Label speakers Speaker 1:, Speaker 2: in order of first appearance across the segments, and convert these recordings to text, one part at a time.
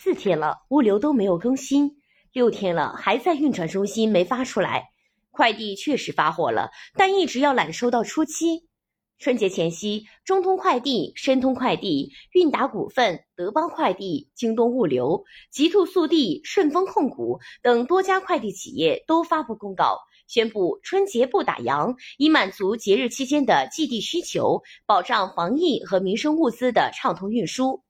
Speaker 1: 四天了，物流都没有更新，六天了还在运转中心没发出来。快递确实发货了，但一直要揽收到初七。春节前夕，中通快递、申通快递、韵达股份、德邦快递、京东物流、极兔速递、顺丰控股等多家快递企业都发布公告，宣布春节不打烊，以满足节日期间的寄递需求，保障防疫和民生物资的畅通运输。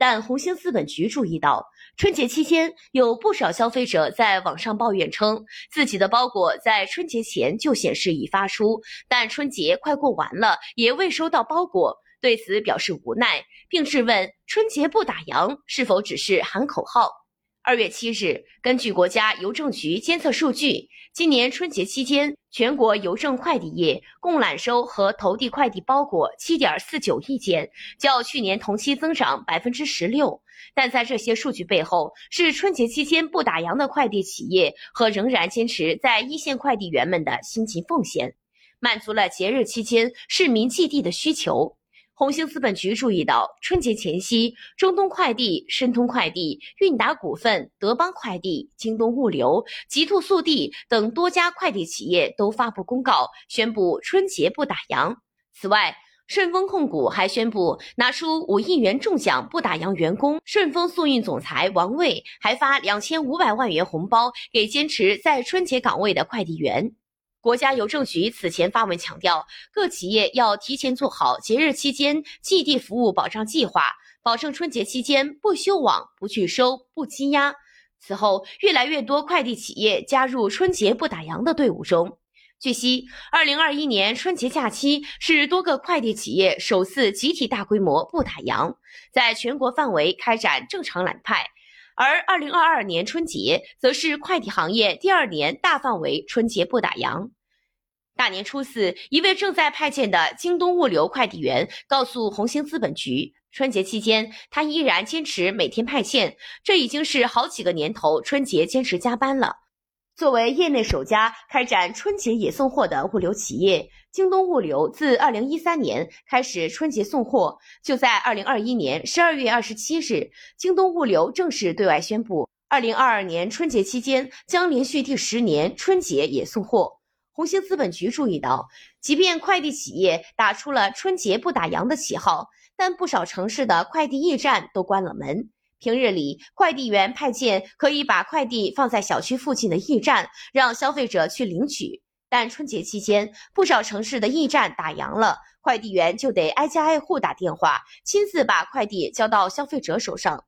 Speaker 1: 但红星资本局注意到，春节期间有不少消费者在网上抱怨称，自己的包裹在春节前就显示已发出，但春节快过完了也未收到包裹，对此表示无奈，并质问“春节不打烊”是否只是喊口号。二月七日，根据国家邮政局监测数据，今年春节期间，全国邮政快递业共揽收和投递快递包裹七点四九亿件，较去年同期增长百分之十六。但在这些数据背后，是春节期间不打烊的快递企业和仍然坚持在一线快递员们的辛勤奉献，满足了节日期间市民寄递的需求。红星资本局注意到，春节前夕，中通快递、申通快递、韵达股份、德邦快递、京东物流、极兔速递等多家快递企业都发布公告，宣布春节不打烊。此外，顺丰控股还宣布拿出五亿元中奖不打烊员工。顺丰速运总裁王卫还发两千五百万元红包给坚持在春节岗位的快递员。国家邮政局此前发文强调，各企业要提前做好节日期间寄递服务保障计划，保证春节期间不休网、不拒收、不积压。此后，越来越多快递企业加入春节不打烊的队伍中。据悉，二零二一年春节假期是多个快递企业首次集体大规模不打烊，在全国范围开展正常揽派。而二零二二年春节则是快递行业第二年大范围春节不打烊。大年初四，一位正在派件的京东物流快递员告诉红星资本局，春节期间他依然坚持每天派件，这已经是好几个年头春节坚持加班了。作为业内首家开展春节也送货的物流企业，京东物流自二零一三年开始春节送货。就在二零二一年十二月二十七日，京东物流正式对外宣布，二零二二年春节期间将连续第十年春节也送货。红星资本局注意到，即便快递企业打出了春节不打烊的旗号，但不少城市的快递驿站都关了门。平日里，快递员派件可以把快递放在小区附近的驿站，让消费者去领取。但春节期间，不少城市的驿站打烊了，快递员就得挨家挨户打电话，亲自把快递交到消费者手上。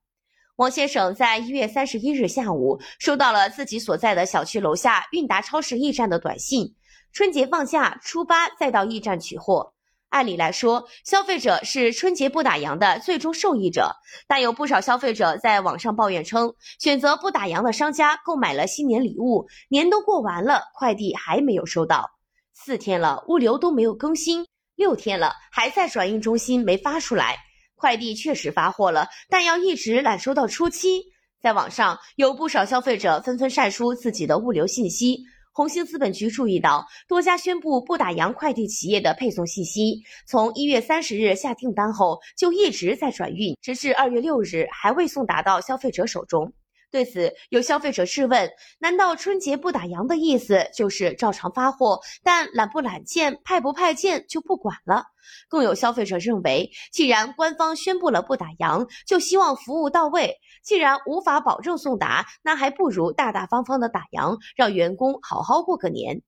Speaker 1: 王先生在一月三十一日下午收到了自己所在的小区楼下韵达超市驿站的短信：春节放假，初八再到驿站取货。按理来说，消费者是春节不打烊的最终受益者，但有不少消费者在网上抱怨称，选择不打烊的商家购买了新年礼物，年都过完了，快递还没有收到。四天了，物流都没有更新；六天了，还在转运中心没发出来。快递确实发货了，但要一直揽收到初七。在网上，有不少消费者纷纷晒出自己的物流信息。红星资本局注意到，多家宣布不打烊快递企业的配送信息，从一月三十日下订单后就一直在转运，直至二月六日还未送达到消费者手中。对此，有消费者质问：难道春节不打烊的意思就是照常发货，但揽不揽件、派不派件就不管了？更有消费者认为，既然官方宣布了不打烊，就希望服务到位。既然无法保证送达，那还不如大大方方的打烊，让员工好好过个年。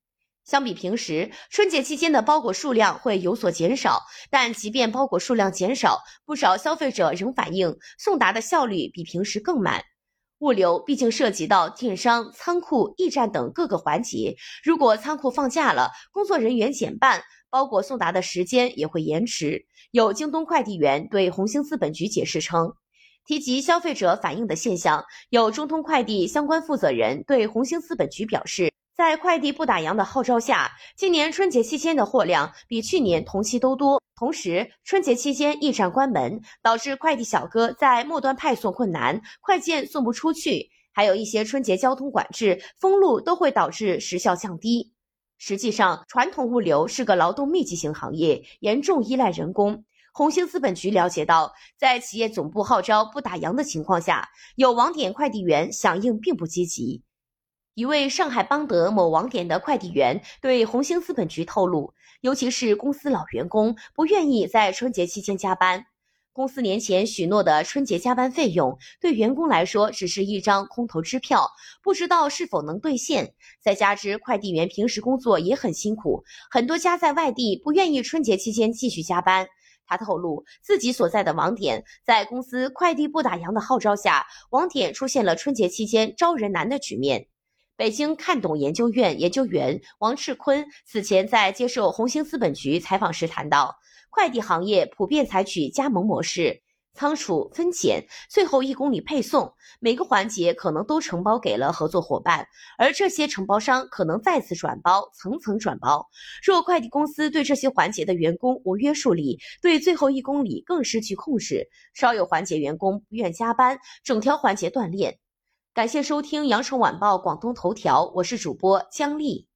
Speaker 1: 相比平时，春节期间的包裹数量会有所减少，但即便包裹数量减少，不少消费者仍反映送达的效率比平时更慢。物流毕竟涉及到电商、仓库、驿站等各个环节，如果仓库放假了，工作人员减半。包裹送达的时间也会延迟。有京东快递员对红星资本局解释称，提及消费者反映的现象，有中通快递相关负责人对红星资本局表示，在快递不打烊的号召下，今年春节期间的货量比去年同期都多。同时，春节期间驿站关门，导致快递小哥在末端派送困难，快件送不出去。还有一些春节交通管制、封路都会导致时效降低。实际上，传统物流是个劳动密集型行业，严重依赖人工。红星资本局了解到，在企业总部号召不打烊的情况下，有网点快递员响应并不积极。一位上海邦德某网点的快递员对红星资本局透露，尤其是公司老员工不愿意在春节期间加班。公司年前许诺的春节加班费用，对员工来说只是一张空头支票，不知道是否能兑现。再加之快递员平时工作也很辛苦，很多家在外地不愿意春节期间继续加班。他透露，自己所在的网点在公司快递不打烊的号召下，网点出现了春节期间招人难的局面。北京看懂研究院研究员王赤坤此前在接受红星资本局采访时谈到，快递行业普遍采取加盟模式，仓储分拣，最后一公里配送，每个环节可能都承包给了合作伙伴，而这些承包商可能再次转包，层层转包。若快递公司对这些环节的员工无约束力，对最后一公里更失去控制，稍有环节员工不愿加班，整条环节断裂。感谢收听《羊城晚报广东头条》，我是主播姜丽。